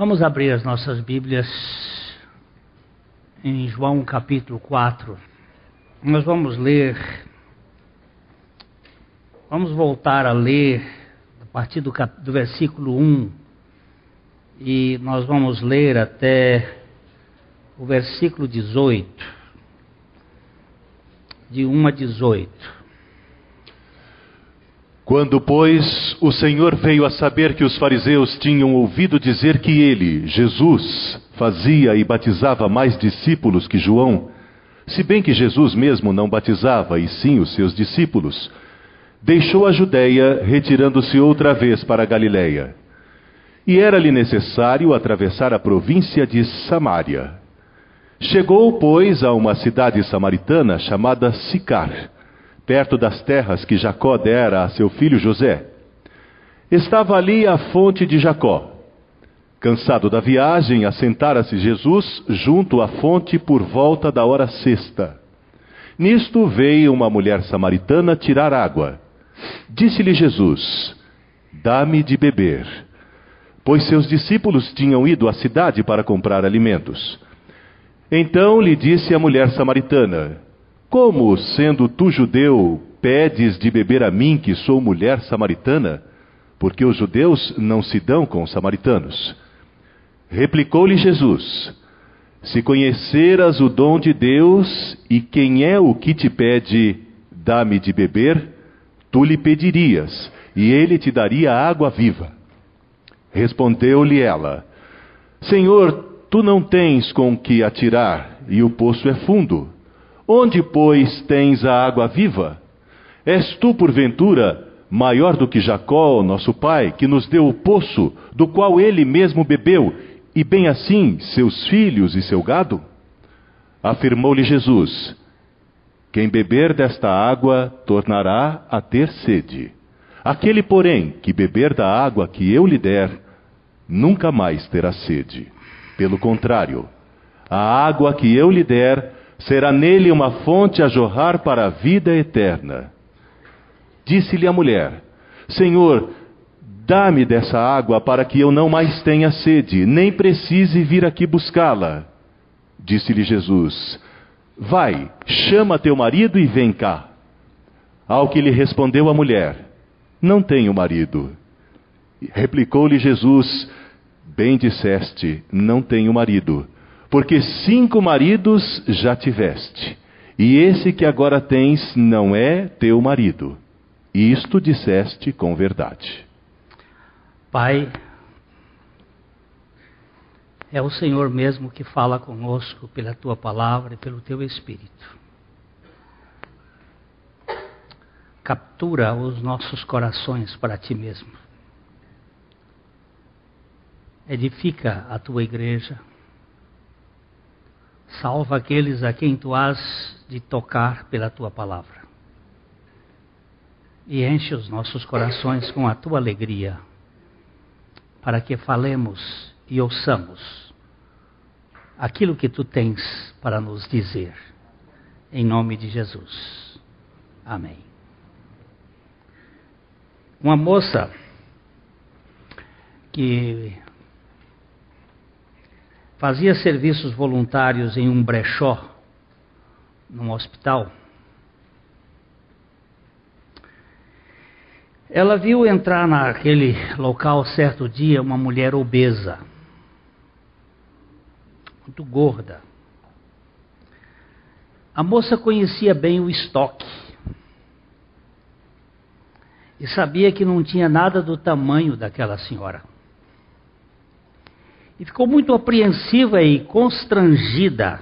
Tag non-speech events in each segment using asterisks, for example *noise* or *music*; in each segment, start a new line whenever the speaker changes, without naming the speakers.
Vamos abrir as nossas Bíblias em João capítulo 4. Nós vamos ler, vamos voltar a ler a partir do, cap, do versículo 1 e nós vamos ler até o versículo 18, de 1 a 18.
Quando, pois, o Senhor veio a saber que os fariseus tinham ouvido dizer que ele, Jesus, fazia e batizava mais discípulos que João, se bem que Jesus mesmo não batizava, e sim os seus discípulos, deixou a Judéia, retirando-se outra vez para a Galiléia. E era-lhe necessário atravessar a província de Samaria. Chegou, pois, a uma cidade samaritana chamada Sicar perto das terras que Jacó dera a seu filho José. Estava ali a fonte de Jacó. Cansado da viagem, assentara-se Jesus junto à fonte por volta da hora sexta. Nisto veio uma mulher samaritana tirar água. Disse-lhe Jesus: Dá-me de beber. Pois seus discípulos tinham ido à cidade para comprar alimentos. Então lhe disse a mulher samaritana: como, sendo tu judeu, pedes de beber a mim, que sou mulher samaritana? Porque os judeus não se dão com os samaritanos. Replicou-lhe Jesus: Se conheceras o dom de Deus e quem é o que te pede, dá-me de beber, tu lhe pedirias, e ele te daria água viva. Respondeu-lhe ela: Senhor, tu não tens com que atirar, e o poço é fundo. Onde, pois, tens a água viva? És tu, porventura, maior do que Jacó, nosso pai, que nos deu o poço, do qual ele mesmo bebeu, e bem assim seus filhos e seu gado? Afirmou-lhe Jesus: Quem beber desta água tornará a ter sede. Aquele, porém, que beber da água que eu lhe der, nunca mais terá sede. Pelo contrário, a água que eu lhe der será nele uma fonte a jorrar para a vida eterna. Disse-lhe a mulher: Senhor, dá-me dessa água para que eu não mais tenha sede, nem precise vir aqui buscá-la. Disse-lhe Jesus: Vai, chama teu marido e vem cá. Ao que lhe respondeu a mulher: Não tenho marido. Replicou-lhe Jesus: Bem disseste, não tenho marido porque cinco maridos já tiveste, e esse que agora tens não é teu marido. Isto disseste com verdade.
Pai, é o Senhor mesmo que fala conosco pela tua palavra e pelo teu Espírito. Captura os nossos corações para ti mesmo. Edifica a tua igreja Salva aqueles a quem tu has de tocar pela tua palavra. E enche os nossos corações com a tua alegria, para que falemos e ouçamos aquilo que tu tens para nos dizer. Em nome de Jesus. Amém. Uma moça que fazia serviços voluntários em um brechó, num hospital. Ela viu entrar naquele local certo dia uma mulher obesa, muito gorda. A moça conhecia bem o estoque e sabia que não tinha nada do tamanho daquela senhora e ficou muito apreensiva e constrangida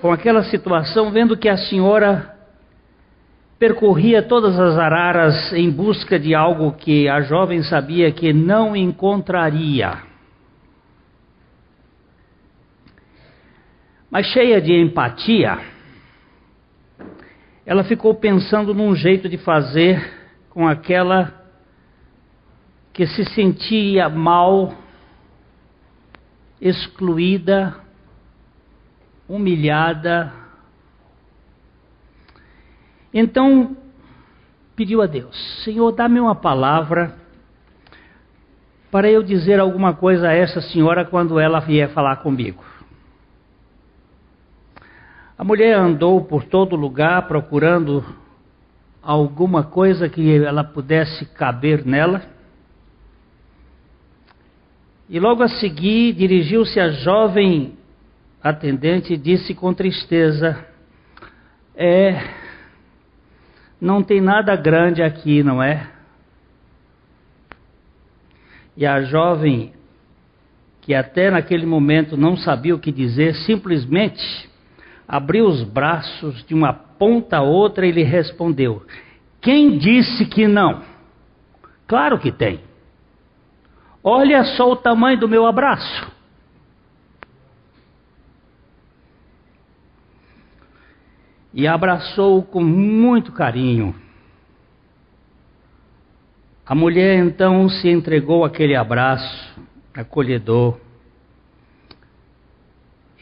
com aquela situação, vendo que a senhora percorria todas as araras em busca de algo que a jovem sabia que não encontraria. Mas cheia de empatia, ela ficou pensando num jeito de fazer com aquela que se sentia mal excluída, humilhada. Então pediu a Deus: Senhor, dá-me uma palavra para eu dizer alguma coisa a essa senhora quando ela vier falar comigo. A mulher andou por todo lugar procurando alguma coisa que ela pudesse caber nela. E logo a seguir dirigiu-se à jovem atendente e disse com tristeza: É, não tem nada grande aqui, não é? E a jovem, que até naquele momento não sabia o que dizer, simplesmente abriu os braços de uma ponta a outra e lhe respondeu: Quem disse que não? Claro que tem. Olha só o tamanho do meu abraço. E abraçou-o com muito carinho. A mulher então se entregou àquele abraço acolhedor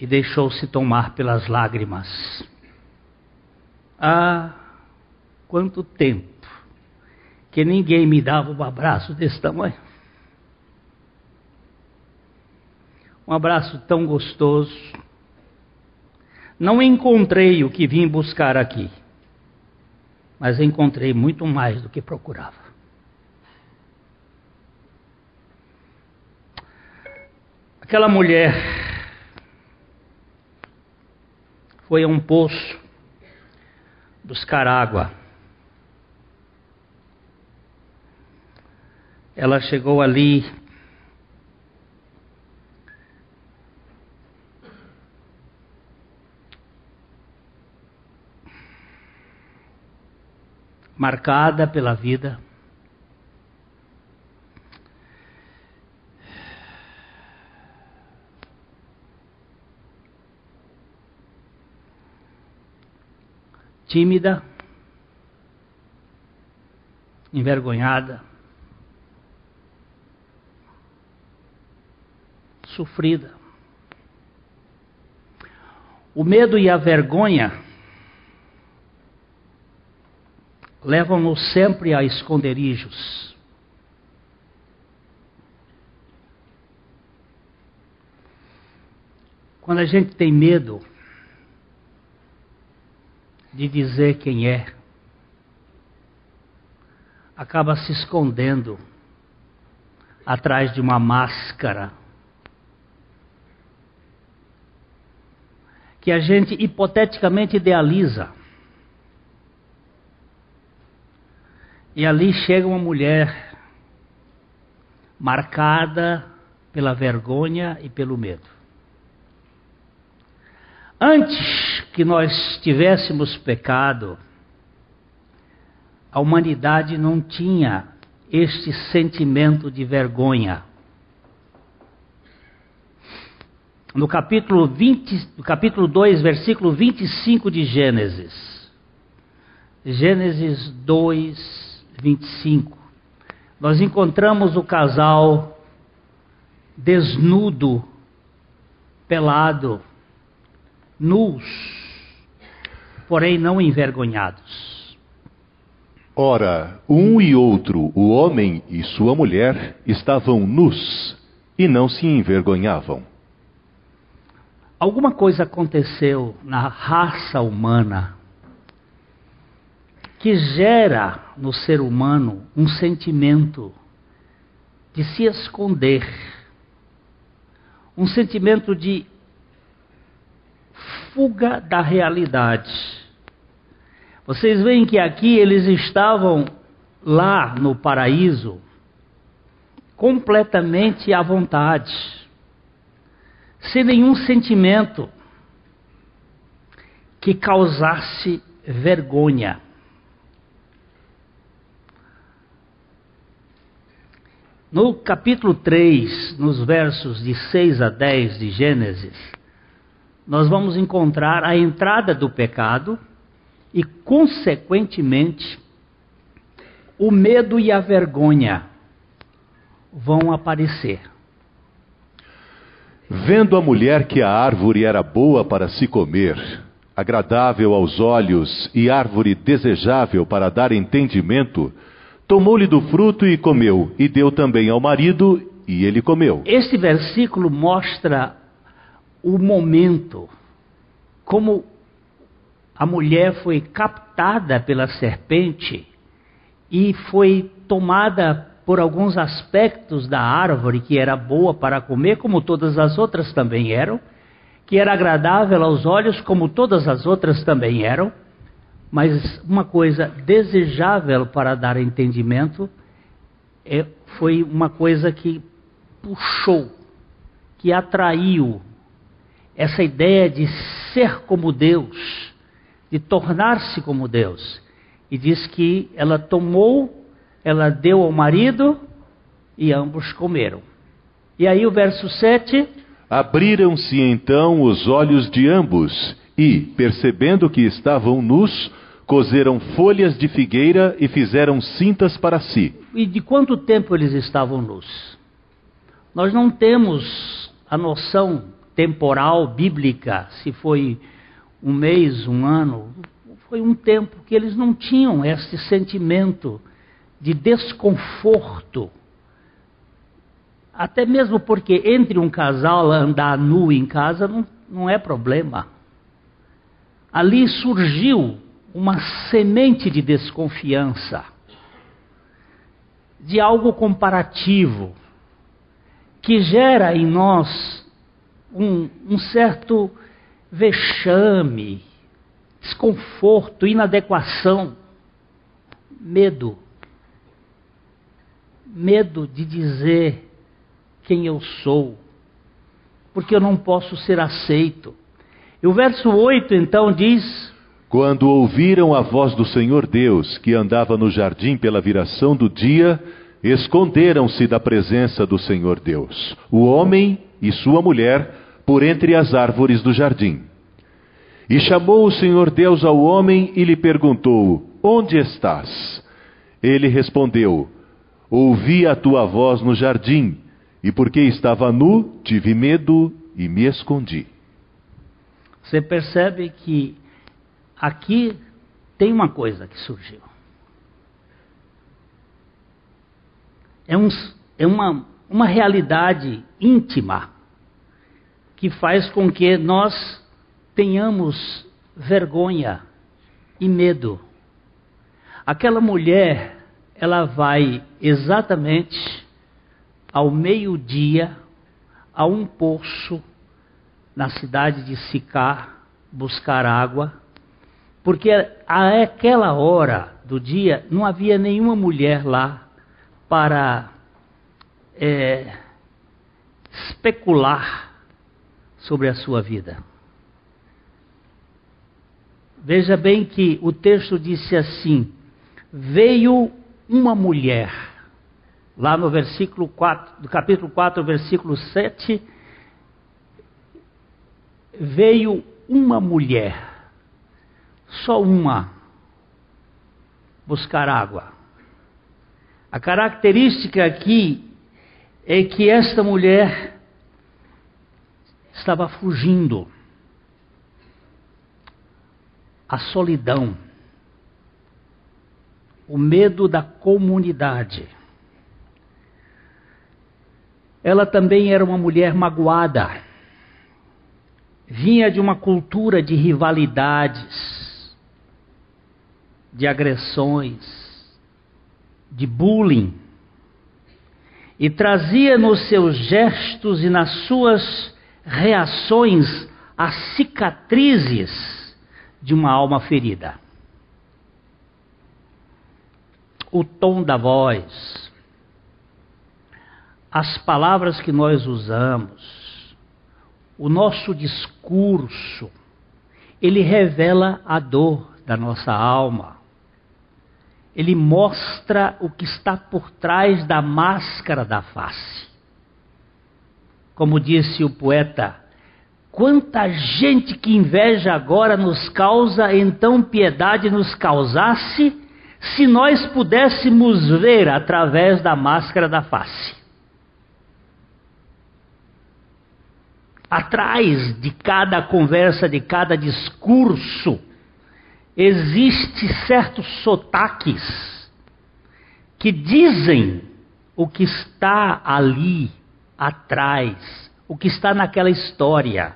e deixou-se tomar pelas lágrimas. Ah, quanto tempo que ninguém me dava um abraço desse tamanho. Um abraço tão gostoso. Não encontrei o que vim buscar aqui, mas encontrei muito mais do que procurava. Aquela mulher foi a um poço buscar água. Ela chegou ali marcada pela vida. Tímida, envergonhada, sofrida. O medo e a vergonha levam-nos sempre a esconderijos. Quando a gente tem medo de dizer quem é, acaba se escondendo atrás de uma máscara que a gente hipoteticamente idealiza. E ali chega uma mulher marcada pela vergonha e pelo medo. Antes que nós tivéssemos pecado, a humanidade não tinha este sentimento de vergonha. No capítulo, 20, no capítulo 2, versículo 25 de Gênesis. Gênesis 2, 25, nós encontramos o casal desnudo, pelado, nus, porém não envergonhados.
Ora, um e outro, o homem e sua mulher, estavam nus e não se envergonhavam.
Alguma coisa aconteceu na raça humana que gera no ser humano um sentimento de se esconder, um sentimento de fuga da realidade. Vocês veem que aqui eles estavam lá no paraíso completamente à vontade, sem nenhum sentimento que causasse vergonha. No capítulo 3, nos versos de 6 a 10 de Gênesis, nós vamos encontrar a entrada do pecado e, consequentemente, o medo e a vergonha vão aparecer.
Vendo a mulher que a árvore era boa para se comer, agradável aos olhos e árvore desejável para dar entendimento, Tomou-lhe do fruto e comeu, e deu também ao marido, e ele comeu.
Este versículo mostra o momento, como a mulher foi captada pela serpente e foi tomada por alguns aspectos da árvore que era boa para comer, como todas as outras também eram, que era agradável aos olhos, como todas as outras também eram, mas uma coisa desejável para dar entendimento é, foi uma coisa que puxou, que atraiu essa ideia de ser como Deus, de tornar-se como Deus. E diz que ela tomou, ela deu ao marido e ambos comeram. E aí o verso 7.
Abriram-se então os olhos de ambos e, percebendo que estavam nus, cozeram folhas de figueira e fizeram cintas para si.
E de quanto tempo eles estavam nus? Nós não temos a noção temporal bíblica, se foi um mês, um ano, foi um tempo que eles não tinham esse sentimento de desconforto. Até mesmo porque entre um casal andar nu em casa não, não é problema. Ali surgiu uma semente de desconfiança, de algo comparativo que gera em nós um, um certo vexame, desconforto, inadequação, medo. Medo de dizer quem eu sou, porque eu não posso ser aceito. E o verso 8 então diz:
Quando ouviram a voz do Senhor Deus, que andava no jardim pela viração do dia, esconderam-se da presença do Senhor Deus, o homem e sua mulher, por entre as árvores do jardim. E chamou o Senhor Deus ao homem e lhe perguntou: Onde estás? Ele respondeu: Ouvi a tua voz no jardim, e porque estava nu, tive medo e me escondi.
Você percebe que aqui tem uma coisa que surgiu. é, um, é uma, uma realidade íntima que faz com que nós tenhamos vergonha e medo. Aquela mulher, ela vai exatamente ao meio-dia a um poço na cidade de Sicar buscar água, porque àquela hora do dia não havia nenhuma mulher lá para é, especular sobre a sua vida. Veja bem que o texto disse assim: Veio uma mulher, lá no versículo 4, do capítulo 4, versículo 7, veio uma mulher, só uma, buscar água. A característica aqui é que esta mulher estava fugindo. A solidão, o medo da comunidade. Ela também era uma mulher magoada. Vinha de uma cultura de rivalidades, de agressões, de bullying e trazia nos seus gestos e nas suas reações as cicatrizes de uma alma ferida. O tom da voz, as palavras que nós usamos, o nosso discurso, ele revela a dor da nossa alma ele mostra o que está por trás da máscara da face. Como disse o poeta, quanta gente que inveja agora nos causa, então piedade nos causasse, se nós pudéssemos ver através da máscara da face. Atrás de cada conversa, de cada discurso, existe certos sotaques que dizem o que está ali atrás, o que está naquela história.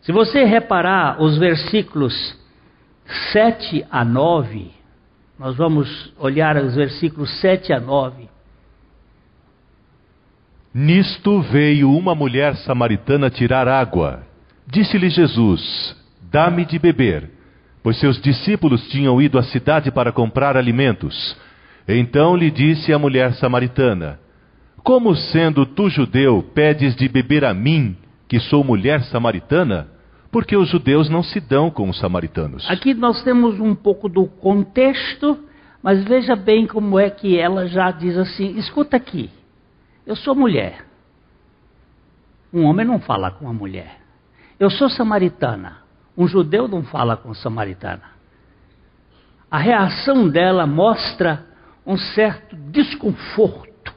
Se você reparar os versículos 7 a 9, nós vamos olhar os versículos 7 a 9.
Nisto veio uma mulher samaritana tirar água. Disse-lhe Jesus: Dá-me de beber, pois seus discípulos tinham ido à cidade para comprar alimentos. Então lhe disse a mulher samaritana: Como sendo tu judeu, pedes de beber a mim, que sou mulher samaritana? Porque os judeus não se dão com os samaritanos.
Aqui nós temos um pouco do contexto, mas veja bem como é que ela já diz assim: escuta aqui, eu sou mulher. Um homem não fala com uma mulher. Eu sou samaritana. Um judeu não fala com samaritana. A reação dela mostra um certo desconforto.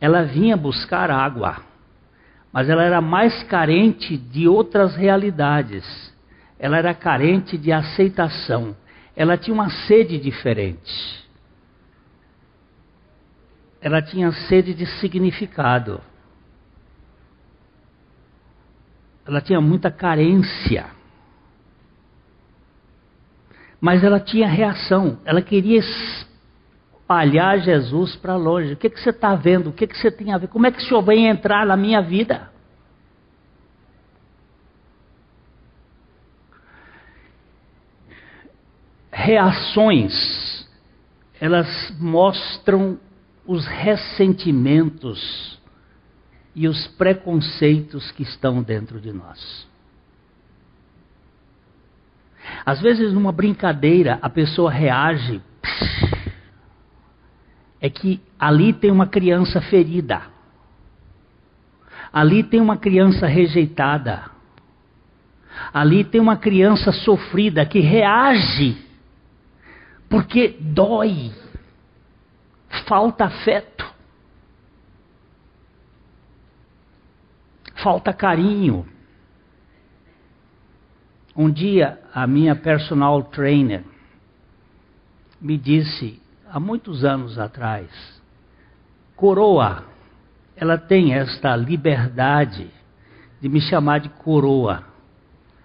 Ela vinha buscar água, mas ela era mais carente de outras realidades. Ela era carente de aceitação. Ela tinha uma sede diferente. Ela tinha sede de significado. Ela tinha muita carência mas ela tinha reação, ela queria espalhar Jesus para longe. O que, que você está vendo? O que, que você tem a ver? Como é que o senhor vem entrar na minha vida? Reações, elas mostram os ressentimentos e os preconceitos que estão dentro de nós. Às vezes, numa brincadeira, a pessoa reage. É que ali tem uma criança ferida. Ali tem uma criança rejeitada. Ali tem uma criança sofrida que reage porque dói, falta afeto, falta carinho. Um dia, a minha personal trainer me disse, há muitos anos atrás, coroa, ela tem esta liberdade de me chamar de coroa,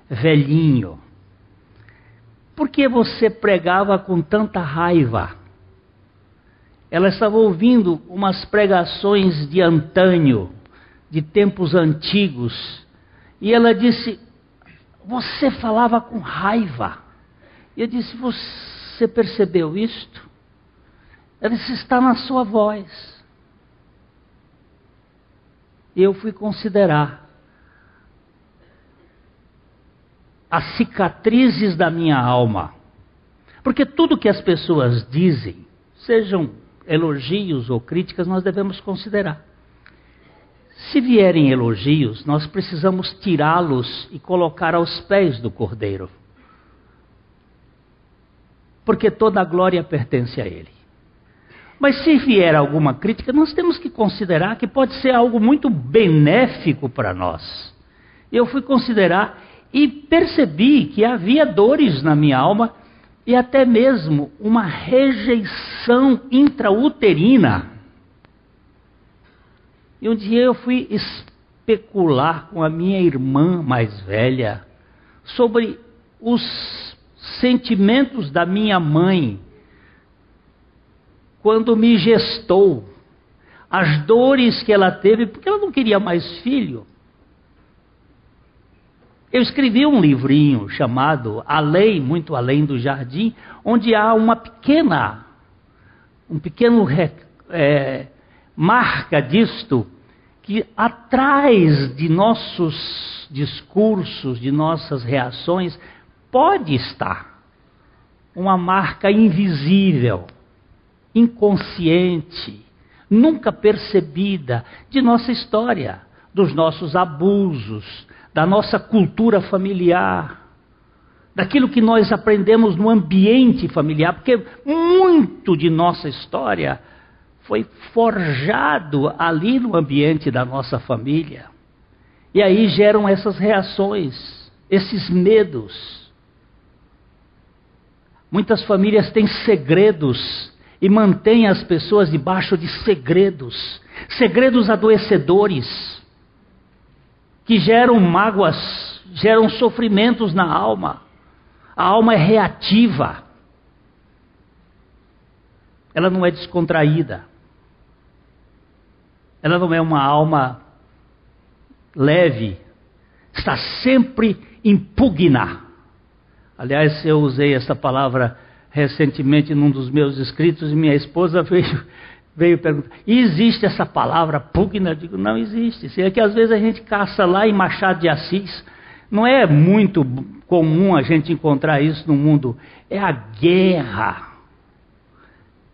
velhinho. Por que você pregava com tanta raiva? Ela estava ouvindo umas pregações de antanho, de tempos antigos, e ela disse: você falava com raiva. E eu disse: Você percebeu isto? Ela disse: Está na sua voz. E eu fui considerar as cicatrizes da minha alma. Porque tudo que as pessoas dizem, sejam elogios ou críticas, nós devemos considerar. Se vierem elogios, nós precisamos tirá-los e colocar aos pés do Cordeiro. Porque toda a glória pertence a Ele. Mas se vier alguma crítica, nós temos que considerar que pode ser algo muito benéfico para nós. Eu fui considerar e percebi que havia dores na minha alma e até mesmo uma rejeição intrauterina e um dia eu fui especular com a minha irmã mais velha sobre os sentimentos da minha mãe quando me gestou, as dores que ela teve, porque ela não queria mais filho. Eu escrevi um livrinho chamado Além, Muito Além do Jardim, onde há uma pequena, um pequeno é, marca disto que atrás de nossos discursos, de nossas reações, pode estar uma marca invisível, inconsciente, nunca percebida de nossa história, dos nossos abusos, da nossa cultura familiar, daquilo que nós aprendemos no ambiente familiar, porque muito de nossa história foi forjado ali no ambiente da nossa família. E aí geram essas reações, esses medos. Muitas famílias têm segredos e mantém as pessoas debaixo de segredos, segredos adoecedores, que geram mágoas, geram sofrimentos na alma. A alma é reativa, ela não é descontraída, ela não é uma alma leve, está sempre impugna. Aliás, eu usei essa palavra recentemente num dos meus escritos e minha esposa *laughs* veio, veio perguntar: existe essa palavra pugna? Eu digo: não existe. É que às vezes a gente caça lá em Machado de Assis. Não é muito comum a gente encontrar isso no mundo. É a guerra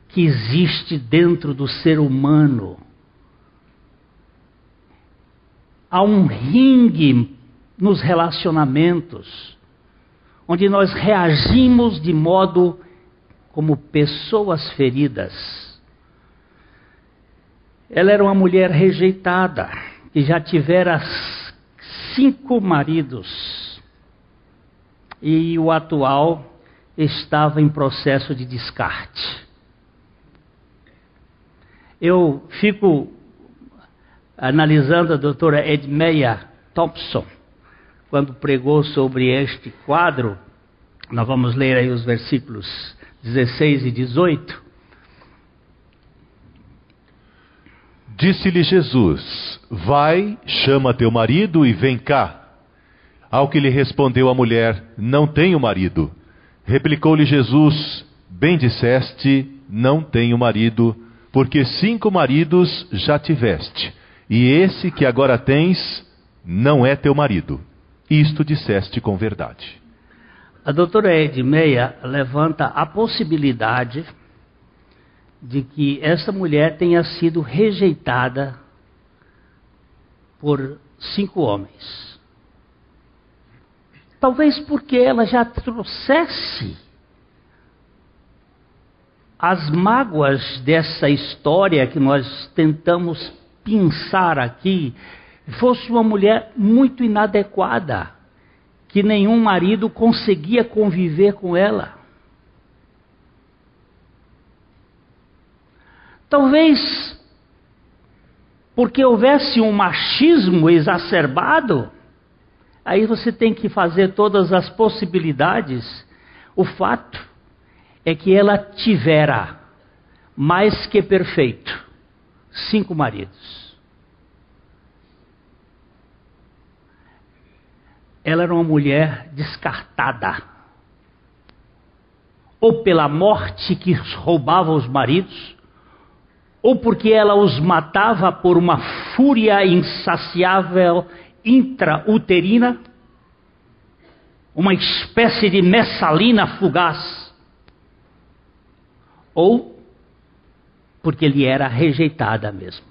que existe dentro do ser humano. Há um ringue nos relacionamentos, onde nós reagimos de modo como pessoas feridas. Ela era uma mulher rejeitada, que já tivera cinco maridos, e o atual estava em processo de descarte. Eu fico analisando a doutora Edmeia Thompson, quando pregou sobre este quadro, nós vamos ler aí os versículos 16 e 18.
Disse-lhe Jesus: Vai, chama teu marido e vem cá. Ao que lhe respondeu a mulher: Não tenho marido. Replicou-lhe Jesus: Bem disseste, não tenho marido, porque cinco maridos já tiveste, e esse que agora tens não é teu marido. Isto disseste com verdade.
A doutora Edmeia levanta a possibilidade de que essa mulher tenha sido rejeitada por cinco homens. Talvez porque ela já trouxesse as mágoas dessa história que nós tentamos pensar aqui, fosse uma mulher muito inadequada que nenhum marido conseguia conviver com ela. Talvez porque houvesse um machismo exacerbado, aí você tem que fazer todas as possibilidades. O fato é que ela tivera mais que perfeito cinco maridos. ela era uma mulher descartada. Ou pela morte que roubava os maridos, ou porque ela os matava por uma fúria insaciável intrauterina, uma espécie de messalina fugaz, ou porque ele era rejeitada mesmo.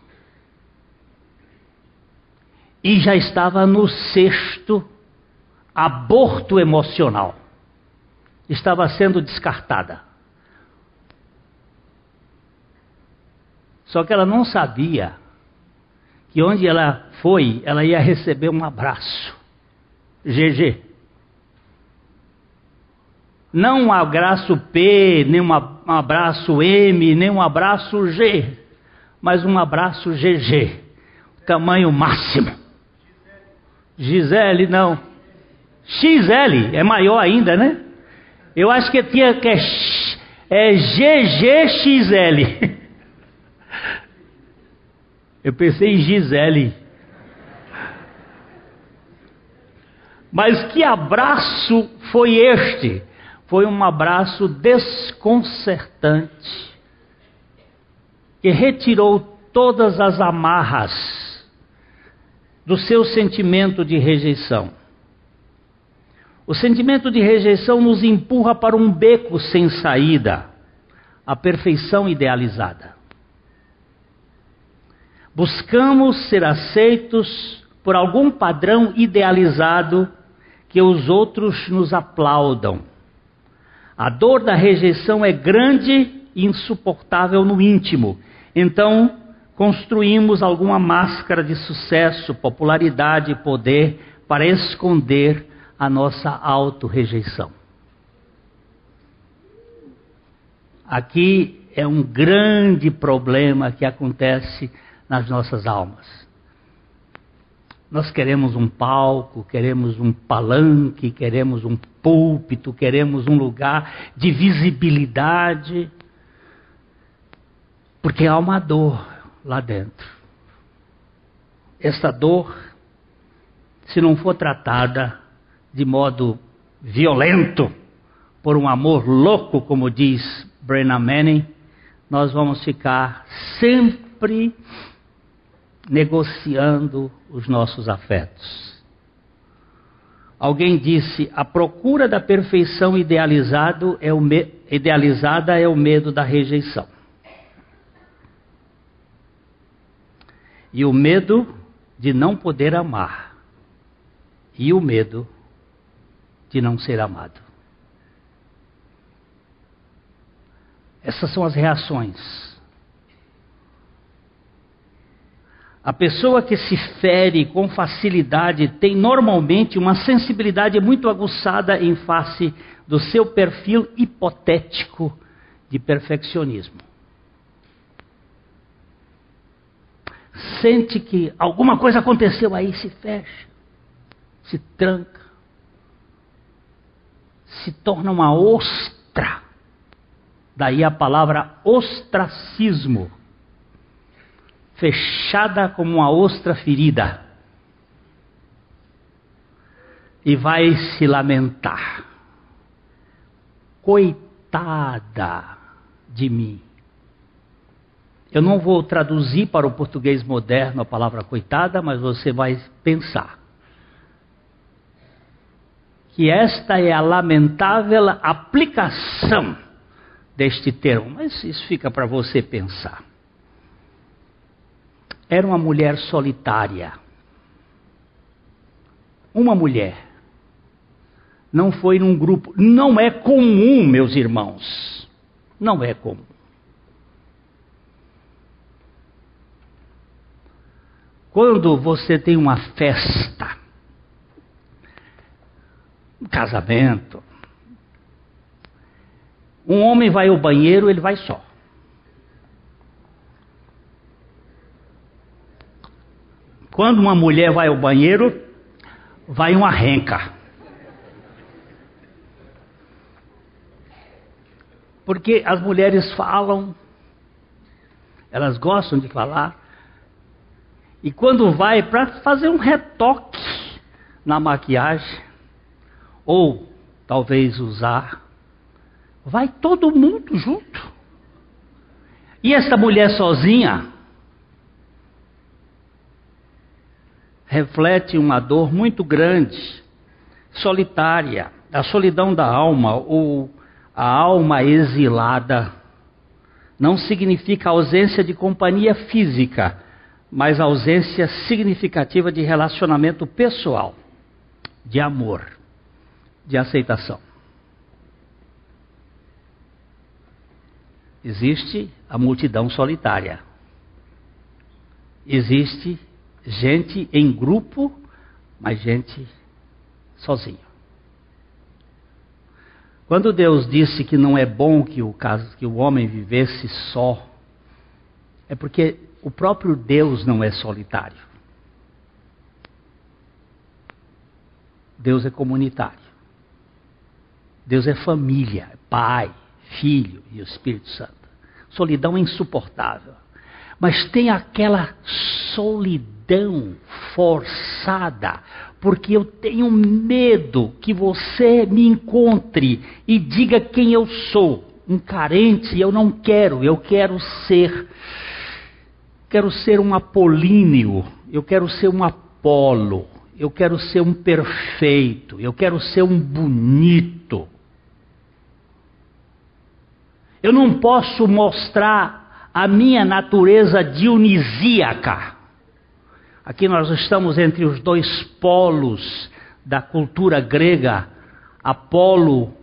E já estava no sexto aborto emocional. Estava sendo descartada. Só que ela não sabia que onde ela foi, ela ia receber um abraço. GG. Não um abraço P, nem um abraço M, nem um abraço G, mas um abraço GG. Tamanho máximo. Gisele, não. XL, é maior ainda, né? Eu acho que tinha que é, é GGXL. *laughs* Eu pensei em Gisele. Mas que abraço foi este? Foi um abraço desconcertante, que retirou todas as amarras do seu sentimento de rejeição. O sentimento de rejeição nos empurra para um beco sem saída, a perfeição idealizada. Buscamos ser aceitos por algum padrão idealizado que os outros nos aplaudam. A dor da rejeição é grande e insuportável no íntimo. Então, construímos alguma máscara de sucesso, popularidade e poder para esconder a nossa autorrejeição. Aqui é um grande problema que acontece nas nossas almas. Nós queremos um palco, queremos um palanque, queremos um púlpito, queremos um lugar de visibilidade, porque há uma dor lá dentro. Essa dor, se não for tratada de modo violento, por um amor louco, como diz Brennan Manning, nós vamos ficar sempre negociando os nossos afetos. Alguém disse: a procura da perfeição idealizado é o idealizada é o medo da rejeição. E o medo de não poder amar. E o medo de não ser amado. Essas são as reações. A pessoa que se fere com facilidade tem normalmente uma sensibilidade muito aguçada em face do seu perfil hipotético de perfeccionismo. Sente que alguma coisa aconteceu aí, se fecha, se tranca, se torna uma ostra Daí a palavra ostracismo, fechada como uma ostra ferida. E vai se lamentar. Coitada de mim. Eu não vou traduzir para o português moderno a palavra coitada, mas você vai pensar que esta é a lamentável aplicação deste termo, mas isso fica para você pensar. Era uma mulher solitária. Uma mulher. Não foi num grupo. Não é comum, meus irmãos. Não é comum. Quando você tem uma festa, um casamento, um homem vai ao banheiro, ele vai só. Quando uma mulher vai ao banheiro, vai uma renca. Porque as mulheres falam, elas gostam de falar, e quando vai para fazer um retoque na maquiagem, ou talvez usar Vai todo mundo junto. E essa mulher sozinha reflete uma dor muito grande, solitária, a solidão da alma ou a alma exilada. Não significa ausência de companhia física, mas ausência significativa de relacionamento pessoal, de amor, de aceitação. Existe a multidão solitária. Existe gente em grupo, mas gente sozinho. Quando Deus disse que não é bom que o, que o homem vivesse só, é porque o próprio Deus não é solitário. Deus é comunitário. Deus é família, é pai, Filho e o Espírito Santo. Solidão é insuportável. Mas tem aquela solidão forçada, porque eu tenho medo que você me encontre e diga quem eu sou. Um carente, eu não quero, eu quero ser. Quero ser um apolíneo, eu quero ser um Apolo, eu quero ser um perfeito, eu quero ser um bonito. Eu não posso mostrar a minha natureza dionisíaca. Aqui nós estamos entre os dois polos da cultura grega. Apolo,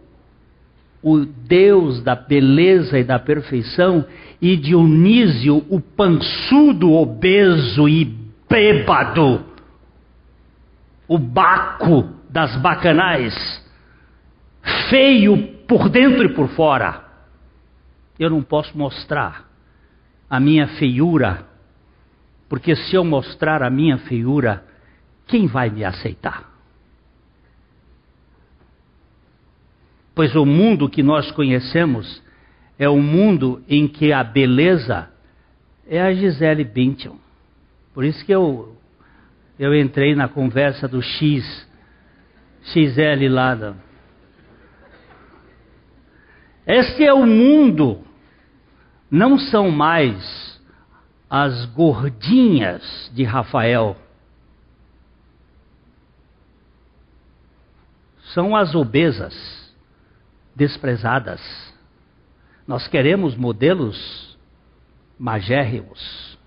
o deus da beleza e da perfeição, e Dionísio, o pançudo, obeso e bêbado, o baco das bacanais, feio por dentro e por fora. eu não posso mostrar a minha feiura, porque se eu mostrar a minha feiura, quem vai me aceitar? Pois o mundo que nós conhecemos é o mundo em que a beleza é a Gisele Bündchen. Por isso que eu, eu entrei na conversa do X, XL lá. Este é o mundo, não são mais as gordinhas de Rafael são as obesas, desprezadas. Nós queremos modelos magérrimos.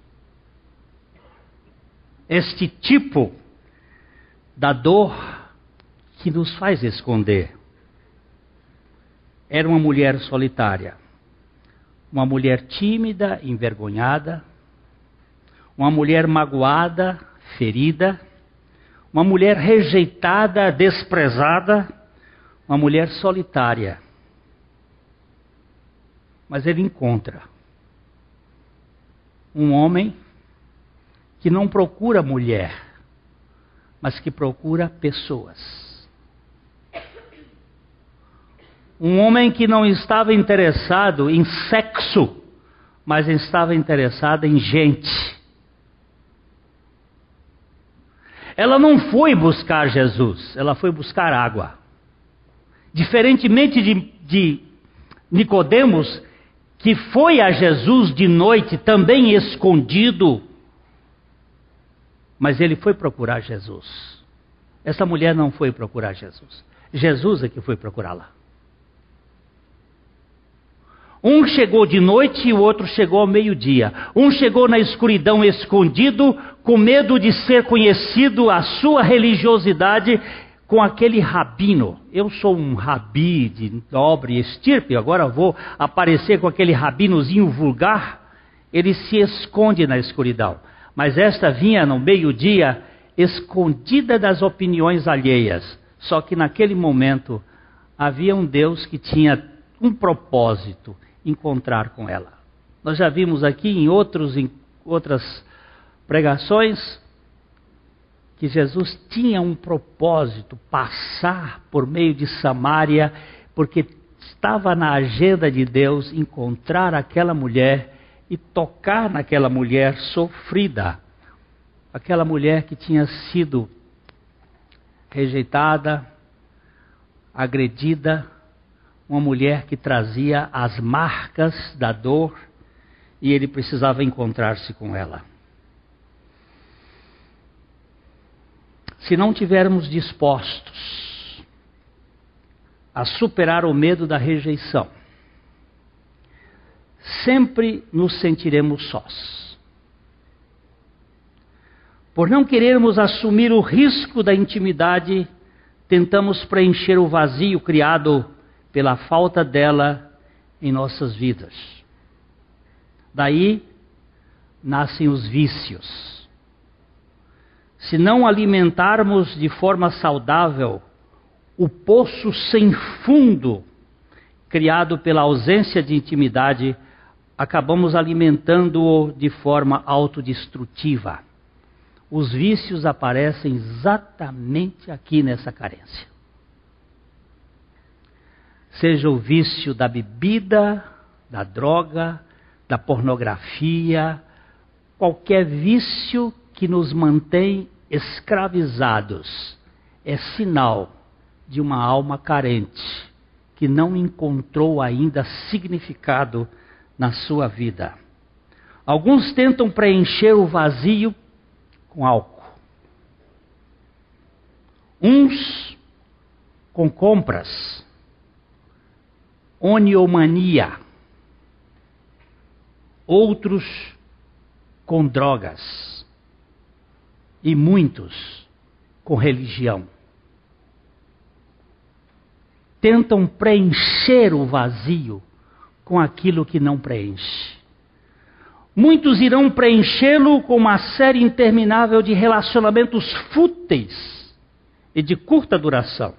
Este tipo da dor que nos faz esconder. Era uma mulher solitária, uma mulher tímida, envergonhada, uma mulher magoada, ferida uma mulher rejeitada, desprezada, uma mulher solitária. Mas ele encontra um homem que não procura mulher, mas que procura pessoas. Um homem que não estava interessado em sexo, mas estava interessado em gente. Ela não foi buscar Jesus, ela foi buscar água. Diferentemente de, de Nicodemos, que foi a Jesus de noite, também escondido, mas ele foi procurar Jesus. Essa mulher não foi procurar Jesus. Jesus é que foi procurá-la. Um chegou de noite e o outro chegou ao meio-dia. Um chegou na escuridão escondido, com medo de ser conhecido a sua religiosidade com aquele rabino. Eu sou um rabi de nobre estirpe, agora vou aparecer com aquele rabinozinho vulgar. Ele se esconde na escuridão. Mas esta vinha no meio-dia, escondida das opiniões alheias. Só que naquele momento havia um Deus que tinha um propósito encontrar com ela. Nós já vimos aqui em, outros, em outras pregações que Jesus tinha um propósito, passar por meio de Samaria, porque estava na agenda de Deus encontrar aquela mulher e tocar naquela mulher sofrida, aquela mulher que tinha sido rejeitada, agredida, uma mulher que trazia as marcas da dor e ele precisava encontrar-se com ela. Se não tivermos dispostos a superar o medo da rejeição, sempre nos sentiremos sós. Por não querermos assumir o risco da intimidade, tentamos preencher o vazio criado pela falta dela em nossas vidas. Daí nascem os vícios. Se não alimentarmos de forma saudável o poço sem fundo criado pela ausência de intimidade, acabamos alimentando-o de forma autodestrutiva. Os vícios aparecem exatamente aqui nessa carência seja o vício da bebida, da droga, da pornografia, qualquer vício que nos mantém escravizados, é sinal de uma alma carente que não encontrou ainda significado na sua vida. Alguns tentam preencher o vazio com álcool. Uns com compras oniomania, outros com drogas e muitos com religião. Tentam preencher o vazio com aquilo que não preenche. Muitos irão preenchê-lo com uma série interminável de relacionamentos fúteis e de curta duração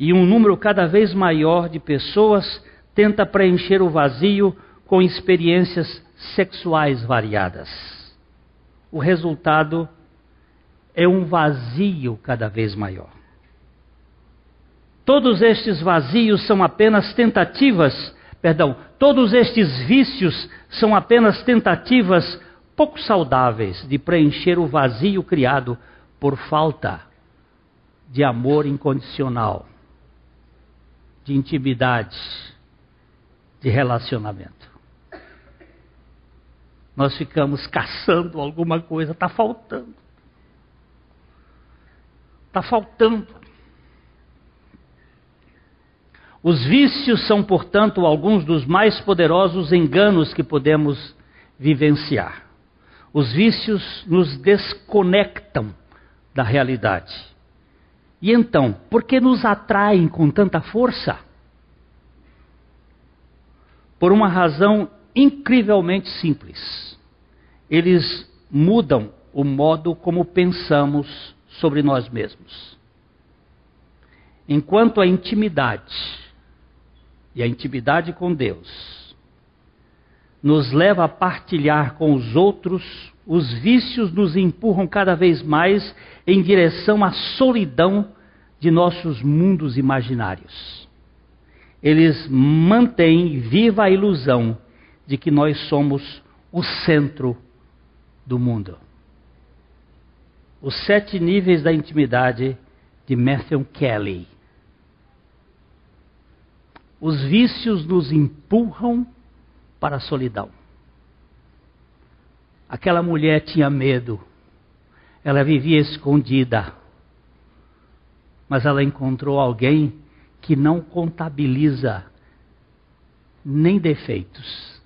e um número cada vez maior de pessoas tenta preencher o vazio com experiências sexuais variadas. O resultado é um vazio cada vez maior. Todos estes vazios são apenas tentativas, perdão, todos estes vícios são apenas tentativas pouco saudáveis de preencher o vazio criado por falta de amor incondicional, de intimidade, de relacionamento. Nós ficamos caçando alguma coisa, está faltando. Está faltando. Os vícios são, portanto, alguns dos mais poderosos enganos que podemos vivenciar. Os vícios nos desconectam da realidade. E então, por que nos atraem com tanta força? Por uma razão incrivelmente simples. Eles mudam o modo como pensamos sobre nós mesmos. Enquanto a intimidade, e a intimidade com Deus, nos leva a partilhar com os outros, os vícios nos empurram cada vez mais em direção à solidão de nossos mundos imaginários. Eles mantêm viva a ilusão de que nós somos o centro do mundo. Os sete níveis da intimidade de Matthew Kelly. Os vícios nos empurram para a solidão. Aquela mulher tinha medo, ela vivia escondida, mas ela encontrou alguém que não contabiliza nem defeitos,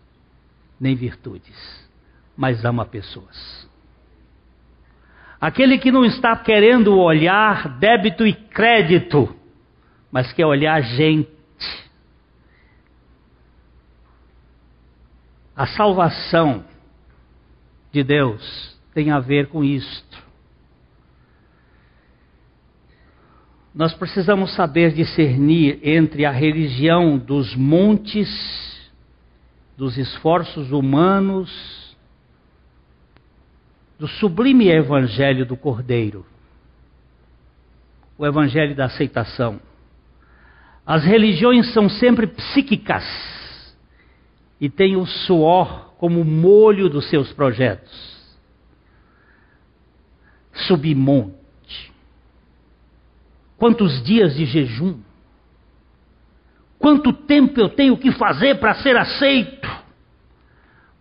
nem virtudes, mas ama pessoas. Aquele que não está querendo olhar débito e crédito, mas quer olhar gente. A salvação de Deus tem a ver com isto. Nós precisamos saber discernir entre a religião dos montes, dos esforços humanos, do sublime evangelho do Cordeiro, o evangelho da aceitação. As religiões são sempre psíquicas e tem o suor como molho dos seus projetos. Subir monte. Quantos dias de jejum? Quanto tempo eu tenho que fazer para ser aceito?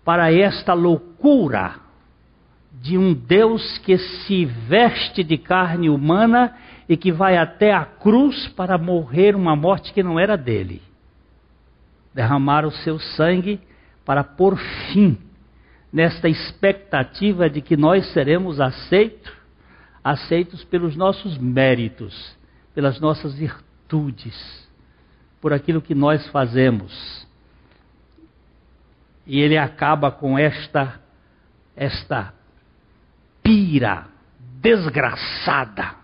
Para esta loucura de um Deus que se veste de carne humana e que vai até a cruz para morrer uma morte que não era dele derramar o seu sangue para pôr fim nesta expectativa de que nós seremos aceitos, aceitos pelos nossos méritos, pelas nossas virtudes, por aquilo que nós fazemos. E ele acaba com esta esta pira desgraçada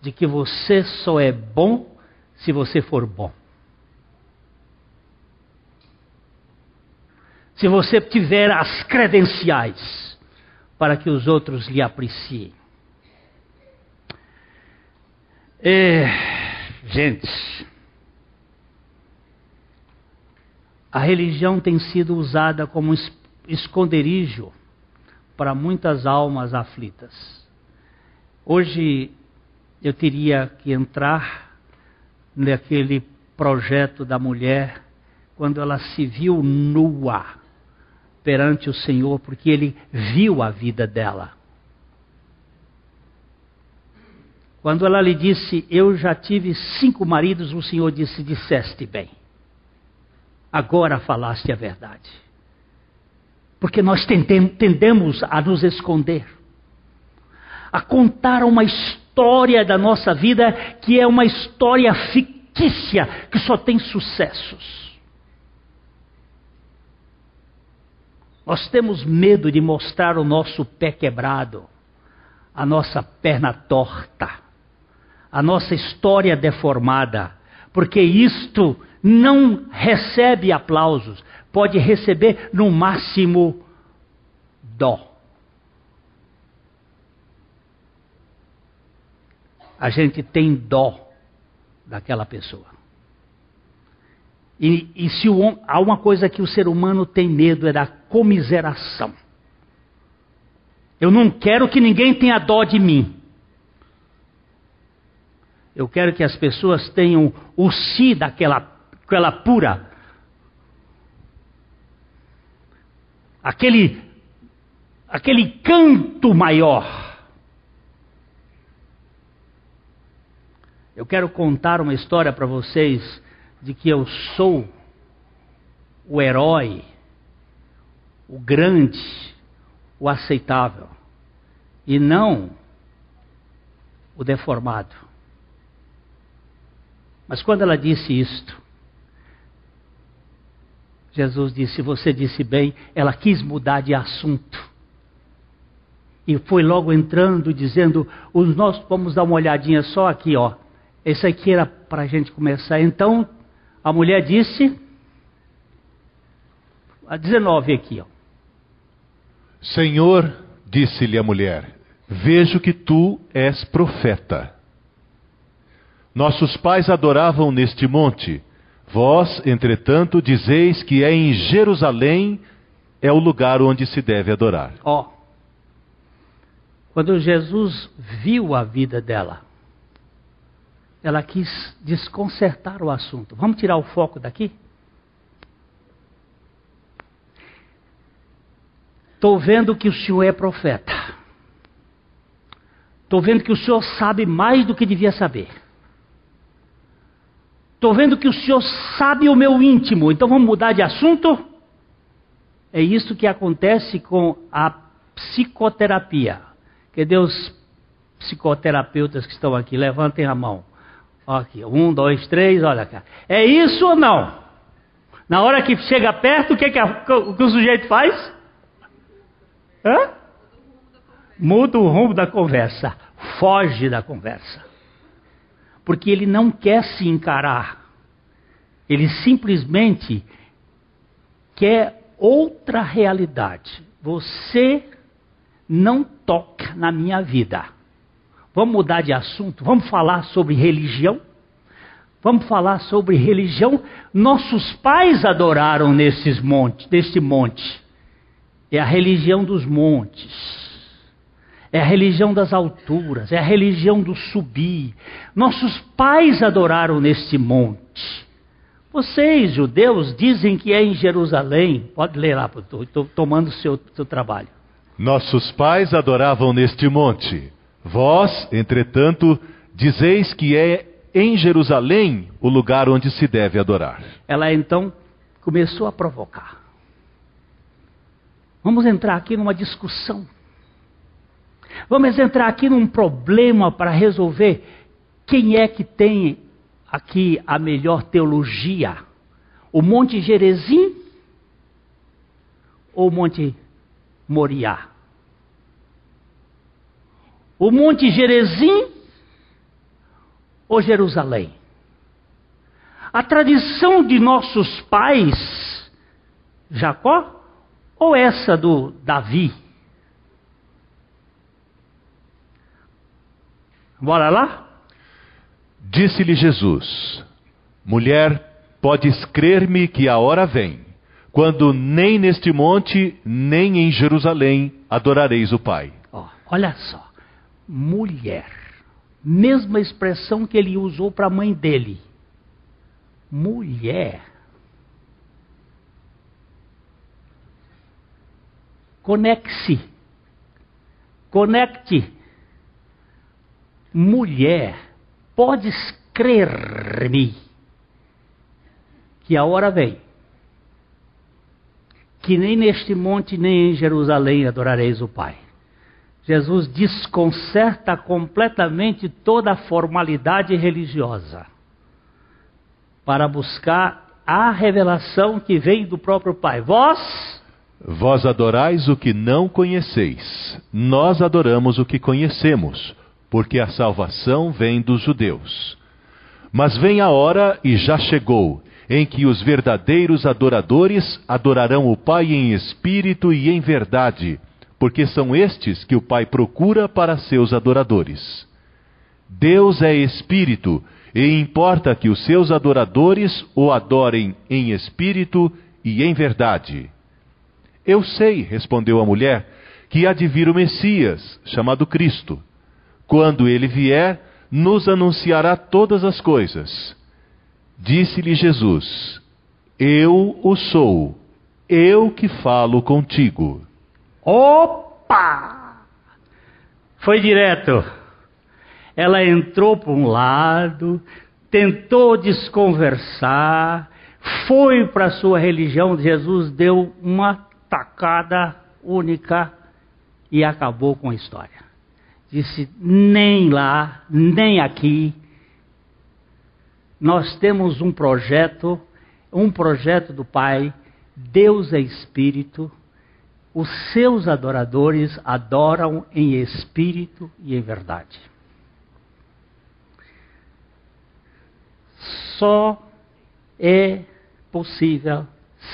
de que você só é bom se você for bom. Se você tiver as credenciais para que os outros lhe apreciem. É, gente, a religião tem sido usada como esconderijo para muitas almas aflitas. Hoje eu teria que entrar naquele projeto da mulher quando ela se viu nua perante o Senhor, porque ele viu a vida dela. Quando ela lhe disse, Eu já tive cinco maridos, o Senhor disse: Disseste bem. Agora falaste a verdade. Porque nós tendemos a nos esconder, a contar uma história da nossa vida que é uma história fictícia, que só tem sucessos. Nós temos medo de mostrar o nosso pé quebrado, a nossa perna torta, a nossa história deformada, porque isto não recebe aplausos, pode receber no máximo dó. A gente tem dó daquela pessoa. E, e se o, há uma coisa que o ser humano tem medo é da comiseração. Eu não quero que ninguém tenha dó de mim. Eu quero que as pessoas tenham o si daquela aquela pura. Aquele aquele canto maior. Eu quero contar uma história para vocês de que eu sou o herói, o grande, o aceitável, e não o deformado. Mas quando ela disse isto, Jesus disse: Você disse bem, ela quis mudar de assunto. E foi logo entrando, dizendo: Nós vamos dar uma olhadinha só aqui, ó. Esse aqui era para a gente começar. Então, a mulher disse, a 19 aqui, ó.
Senhor, disse-lhe a mulher, vejo que tu és profeta. Nossos pais adoravam neste monte. Vós, entretanto, dizeis que é em Jerusalém é o lugar onde se deve adorar.
Ó. Quando Jesus viu a vida dela, ela quis desconcertar o assunto. Vamos tirar o foco daqui? Estou vendo que o senhor é profeta. Estou vendo que o senhor sabe mais do que devia saber. Estou vendo que o senhor sabe o meu íntimo. Então vamos mudar de assunto? É isso que acontece com a psicoterapia. Que Deus, psicoterapeutas que estão aqui, levantem a mão. Aqui, um, dois, três, olha cá. É isso ou não? Na hora que chega perto, o que, que, a, o, que o sujeito faz? Hã? Muda o rumo da conversa. Foge da conversa. Porque ele não quer se encarar. Ele simplesmente quer outra realidade. Você não toca na minha vida. Vamos mudar de assunto? Vamos falar sobre religião? Vamos falar sobre religião? Nossos pais adoraram nesses montes, neste monte. É a religião dos montes. É a religião das alturas, é a religião do subir. Nossos pais adoraram neste monte. Vocês, judeus, dizem que é em Jerusalém. Pode ler lá, estou tomando o seu, seu trabalho.
Nossos pais adoravam neste monte. Vós, entretanto, dizeis que é em Jerusalém o lugar onde se deve adorar.
Ela então começou a provocar. Vamos entrar aqui numa discussão. Vamos entrar aqui num problema para resolver quem é que tem aqui a melhor teologia. O Monte Gerezim ou o Monte Moriá? O Monte Gerezim ou Jerusalém? A tradição de nossos pais, Jacó, ou essa do Davi? Bora lá?
Disse-lhe Jesus: Mulher, podes crer-me que a hora vem, quando nem neste monte, nem em Jerusalém adorareis o Pai.
Oh, olha só mulher. Mesma expressão que ele usou para a mãe dele. Mulher. Conecte-se. Conecte. Mulher, podes crer-me que a hora vem que nem neste monte nem em Jerusalém adorareis o Pai. Jesus desconcerta completamente toda a formalidade religiosa para buscar a revelação que vem do próprio Pai. Vós
Vós adorais o que não conheceis. Nós adoramos o que conhecemos, porque a salvação vem dos judeus. Mas vem a hora e já chegou, em que os verdadeiros adoradores adorarão o Pai em espírito e em verdade, porque são estes que o Pai procura para seus adoradores. Deus é espírito, e importa que os seus adoradores o adorem em espírito e em verdade. Eu sei, respondeu a mulher, que há de vir o Messias, chamado Cristo. Quando ele vier, nos anunciará todas as coisas. Disse-lhe Jesus: Eu o sou, eu que falo contigo.
Opa! Foi direto. Ela entrou para um lado, tentou desconversar, foi para a sua religião. Jesus deu uma tacada única e acabou com a história. Disse: nem lá, nem aqui. Nós temos um projeto, um projeto do Pai. Deus é Espírito. Os seus adoradores adoram em espírito e em verdade. só é possível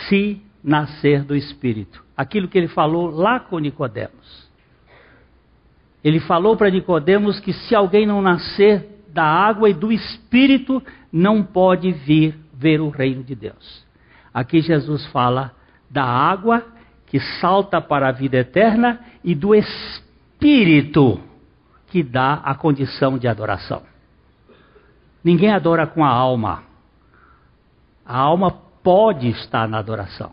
se nascer do Espírito. Aquilo que ele falou lá com Nicodemos. Ele falou para Nicodemos que se alguém não nascer da água e do Espírito, não pode vir ver o reino de Deus. Aqui Jesus fala da água que salta para a vida eterna e do Espírito que dá a condição de adoração. Ninguém adora com a alma. A alma pode estar na adoração,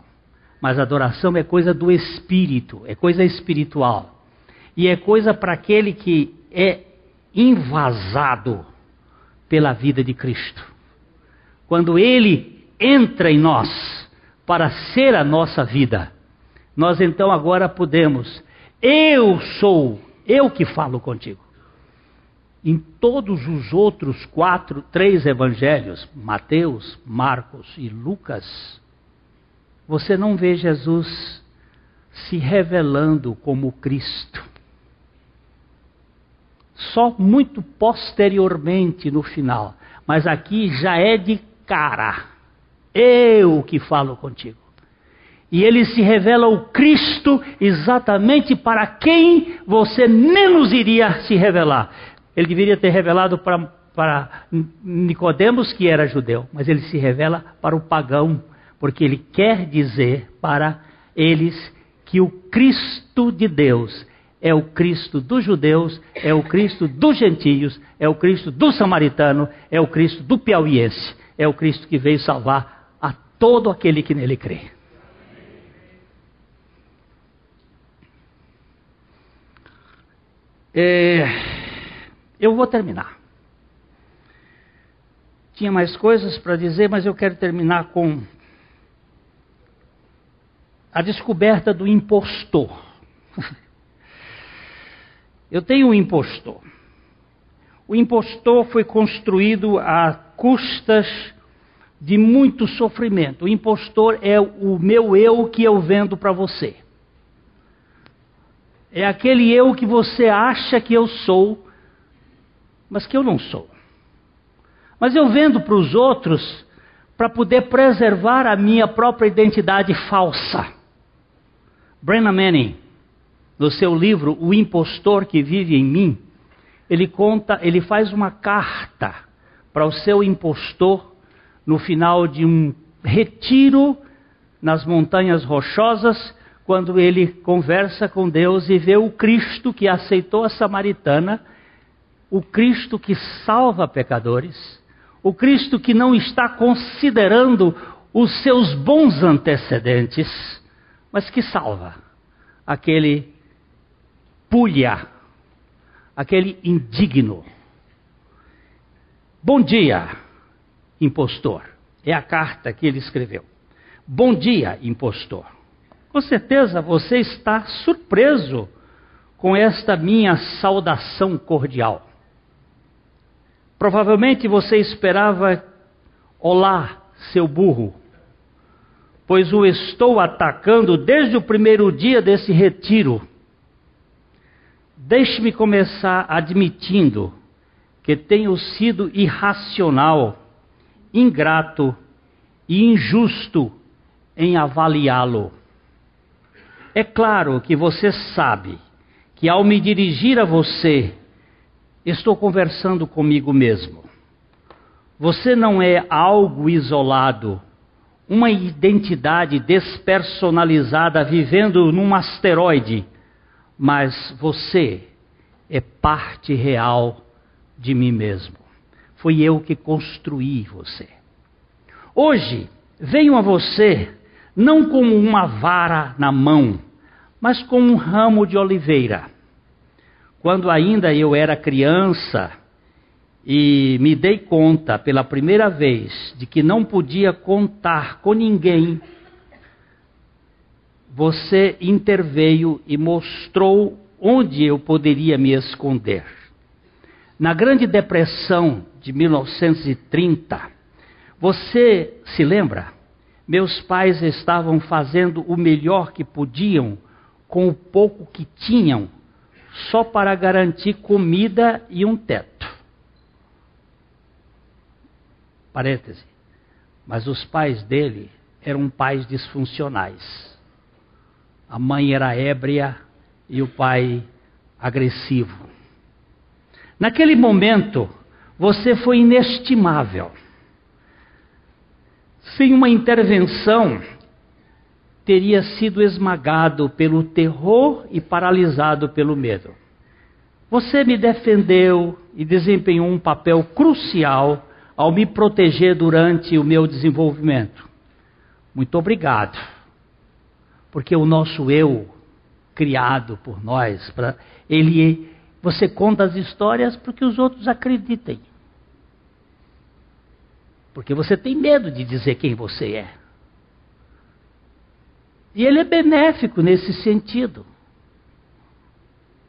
mas a adoração é coisa do espírito, é coisa espiritual. E é coisa para aquele que é invasado pela vida de Cristo. Quando ele entra em nós para ser a nossa vida, nós então agora podemos, eu sou, eu que falo contigo. Em todos os outros quatro, três evangelhos, Mateus, Marcos e Lucas, você não vê Jesus se revelando como Cristo. Só muito posteriormente no final. Mas aqui já é de cara. Eu que falo contigo. E ele se revela o Cristo exatamente para quem você menos iria se revelar. Ele deveria ter revelado para, para Nicodemos que era judeu, mas ele se revela para o pagão, porque ele quer dizer para eles que o Cristo de Deus é o Cristo dos judeus, é o Cristo dos gentios, é o Cristo do samaritano, é o Cristo do piauiense, é o Cristo que veio salvar a todo aquele que nele crê. É, eu vou terminar. Tinha mais coisas para dizer, mas eu quero terminar com a descoberta do impostor. *laughs* Eu tenho um impostor. O impostor foi construído a custas de muito sofrimento. O impostor é o meu eu que eu vendo para você. É aquele eu que você acha que eu sou, mas que eu não sou. Mas eu vendo para os outros para poder preservar a minha própria identidade falsa. Brennan Manning, no seu livro O Impostor que Vive em Mim, ele conta, ele faz uma carta para o seu impostor no final de um retiro nas montanhas rochosas, quando ele conversa com Deus e vê o Cristo que aceitou a samaritana o Cristo que salva pecadores, o Cristo que não está considerando os seus bons antecedentes, mas que salva aquele pulha, aquele indigno. Bom dia, impostor. É a carta que ele escreveu. Bom dia, impostor. Com certeza você está surpreso com esta minha saudação cordial. Provavelmente você esperava: Olá, seu burro, pois o estou atacando desde o primeiro dia desse retiro. Deixe-me começar admitindo que tenho sido irracional, ingrato e injusto em avaliá-lo. É claro que você sabe que ao me dirigir a você, estou conversando comigo mesmo. Você não é algo isolado, uma identidade despersonalizada vivendo num asteroide, mas você é parte real de mim mesmo. Fui eu que construí você. Hoje, venho a você não como uma vara na mão, mas como um ramo de oliveira. Quando ainda eu era criança e me dei conta pela primeira vez de que não podia contar com ninguém, você interveio e mostrou onde eu poderia me esconder. Na Grande Depressão de 1930, você se lembra? Meus pais estavam fazendo o melhor que podiam com o pouco que tinham, só para garantir comida e um teto. Parêntese. Mas os pais dele eram pais disfuncionais. A mãe era ébria e o pai agressivo. Naquele momento, você foi inestimável. Sem uma intervenção, teria sido esmagado pelo terror e paralisado pelo medo. Você me defendeu e desempenhou um papel crucial ao me proteger durante o meu desenvolvimento. Muito obrigado. Porque o nosso eu, criado por nós, ele, você conta as histórias para que os outros acreditem. Porque você tem medo de dizer quem você é. E ele é benéfico nesse sentido.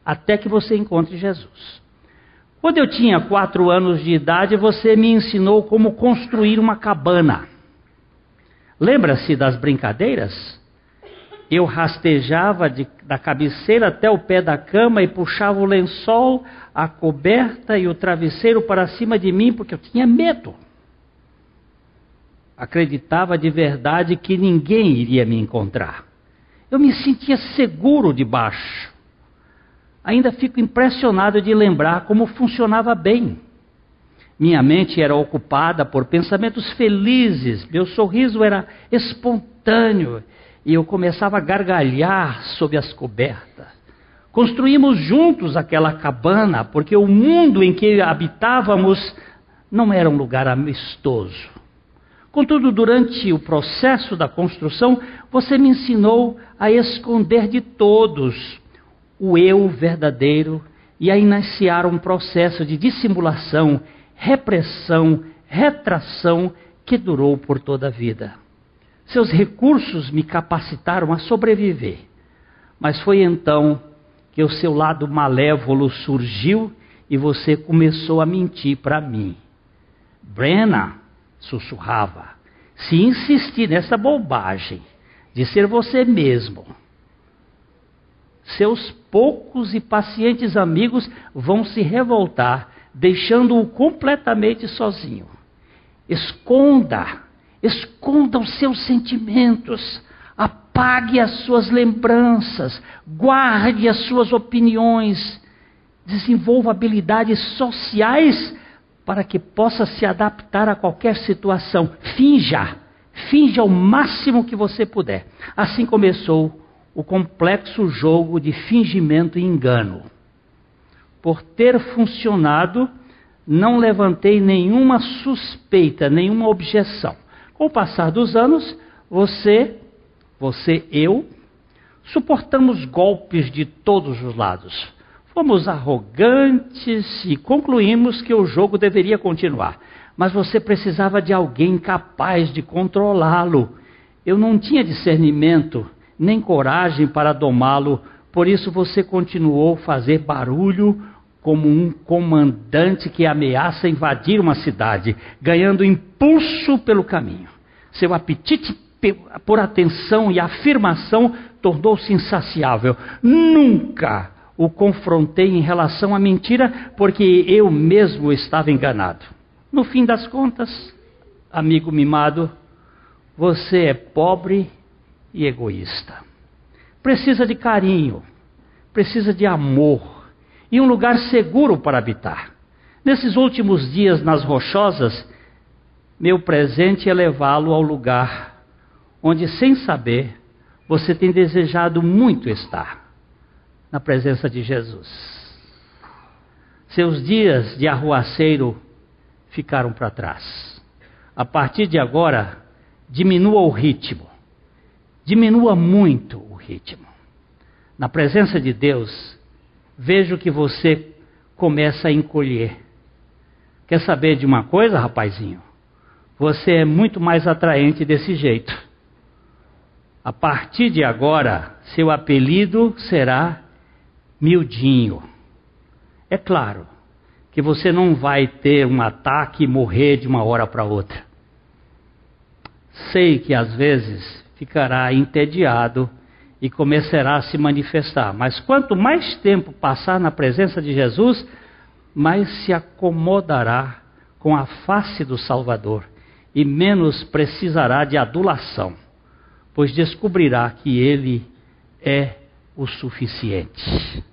Até que você encontre Jesus. Quando eu tinha quatro anos de idade, você me ensinou como construir uma cabana. Lembra-se das brincadeiras? Eu rastejava de, da cabeceira até o pé da cama e puxava o lençol, a coberta e o travesseiro para cima de mim porque eu tinha medo acreditava de verdade que ninguém iria me encontrar. Eu me sentia seguro debaixo. Ainda fico impressionado de lembrar como funcionava bem. Minha mente era ocupada por pensamentos felizes, meu sorriso era espontâneo e eu começava a gargalhar sob as cobertas. Construímos juntos aquela cabana porque o mundo em que habitávamos não era um lugar amistoso. Contudo, durante o processo da construção, você me ensinou a esconder de todos o eu verdadeiro e a iniciar um processo de dissimulação, repressão, retração que durou por toda a vida. Seus recursos me capacitaram a sobreviver, mas foi então que o seu lado malévolo surgiu e você começou a mentir para mim. Brenna, sussurrava. Se insistir nessa bobagem de ser você mesmo, seus poucos e pacientes amigos vão se revoltar, deixando-o completamente sozinho. Esconda, esconda os seus sentimentos, apague as suas lembranças, guarde as suas opiniões, desenvolva habilidades sociais para que possa se adaptar a qualquer situação. Finja, finja o máximo que você puder. Assim começou o complexo jogo de fingimento e engano. Por ter funcionado, não levantei nenhuma suspeita, nenhuma objeção. Com o passar dos anos, você, você, eu, suportamos golpes de todos os lados Fomos arrogantes e concluímos que o jogo deveria continuar. Mas você precisava de alguém capaz de controlá-lo. Eu não tinha discernimento nem coragem para domá-lo, por isso você continuou a fazer barulho como um comandante que ameaça invadir uma cidade, ganhando impulso pelo caminho. Seu apetite por atenção e afirmação tornou-se insaciável. Nunca o confrontei em relação à mentira, porque eu mesmo estava enganado. No fim das contas, amigo mimado, você é pobre e egoísta. Precisa de carinho, precisa de amor e um lugar seguro para habitar. Nesses últimos dias nas rochosas, meu presente é levá-lo ao lugar onde, sem saber, você tem desejado muito estar na presença de Jesus. Seus dias de arruaceiro ficaram para trás. A partir de agora, diminua o ritmo. Diminua muito o ritmo. Na presença de Deus, vejo que você começa a encolher. Quer saber de uma coisa, rapazinho? Você é muito mais atraente desse jeito. A partir de agora, seu apelido será Mildinho. É claro que você não vai ter um ataque e morrer de uma hora para outra. Sei que às vezes ficará entediado e começará a se manifestar, mas quanto mais tempo passar na presença de Jesus, mais se acomodará com a face do Salvador e menos precisará de adulação, pois descobrirá que Ele é o suficiente.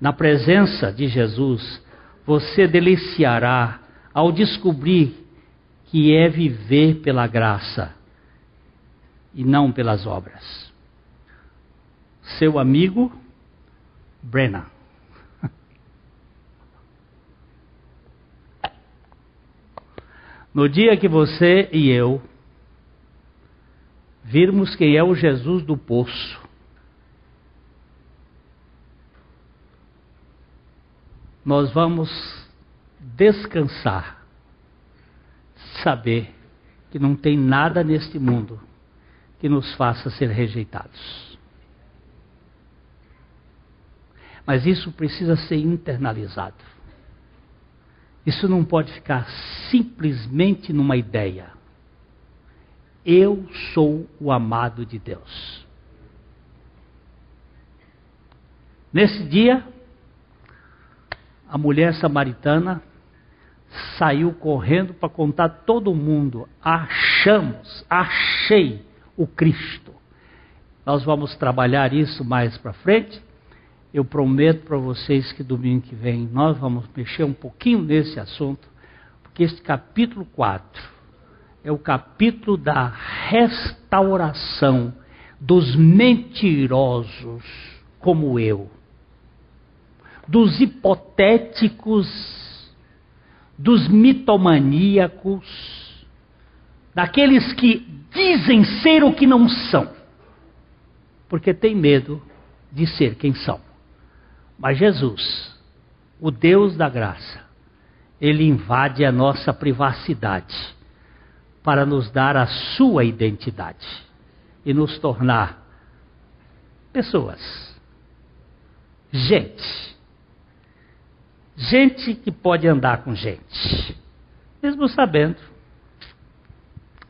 Na presença de Jesus, você deliciará ao descobrir que é viver pela graça e não pelas obras. Seu amigo, Brenna. *laughs* No dia que você e eu virmos quem é o Jesus do poço, nós vamos descansar, saber que não tem nada neste mundo que nos faça ser rejeitados. Mas isso precisa ser internalizado. Isso não pode ficar simplesmente numa ideia. Eu sou o amado de Deus. Nesse dia, a mulher samaritana saiu correndo para contar todo mundo: achamos, achei o Cristo. Nós vamos trabalhar isso mais para frente. Eu prometo para vocês que domingo que vem nós vamos mexer um pouquinho nesse assunto, porque este capítulo 4 é o capítulo da restauração dos mentirosos como eu dos hipotéticos, dos mitomaníacos, daqueles que dizem ser o que não são, porque tem medo de ser quem são. Mas Jesus, o Deus da graça, ele invade a nossa privacidade para nos dar a sua identidade e nos tornar pessoas, gente Gente que pode andar com gente, mesmo sabendo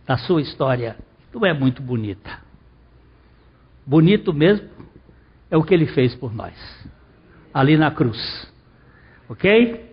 da sua história, não é muito bonita. Bonito mesmo é o que ele fez por nós, ali na cruz. Ok?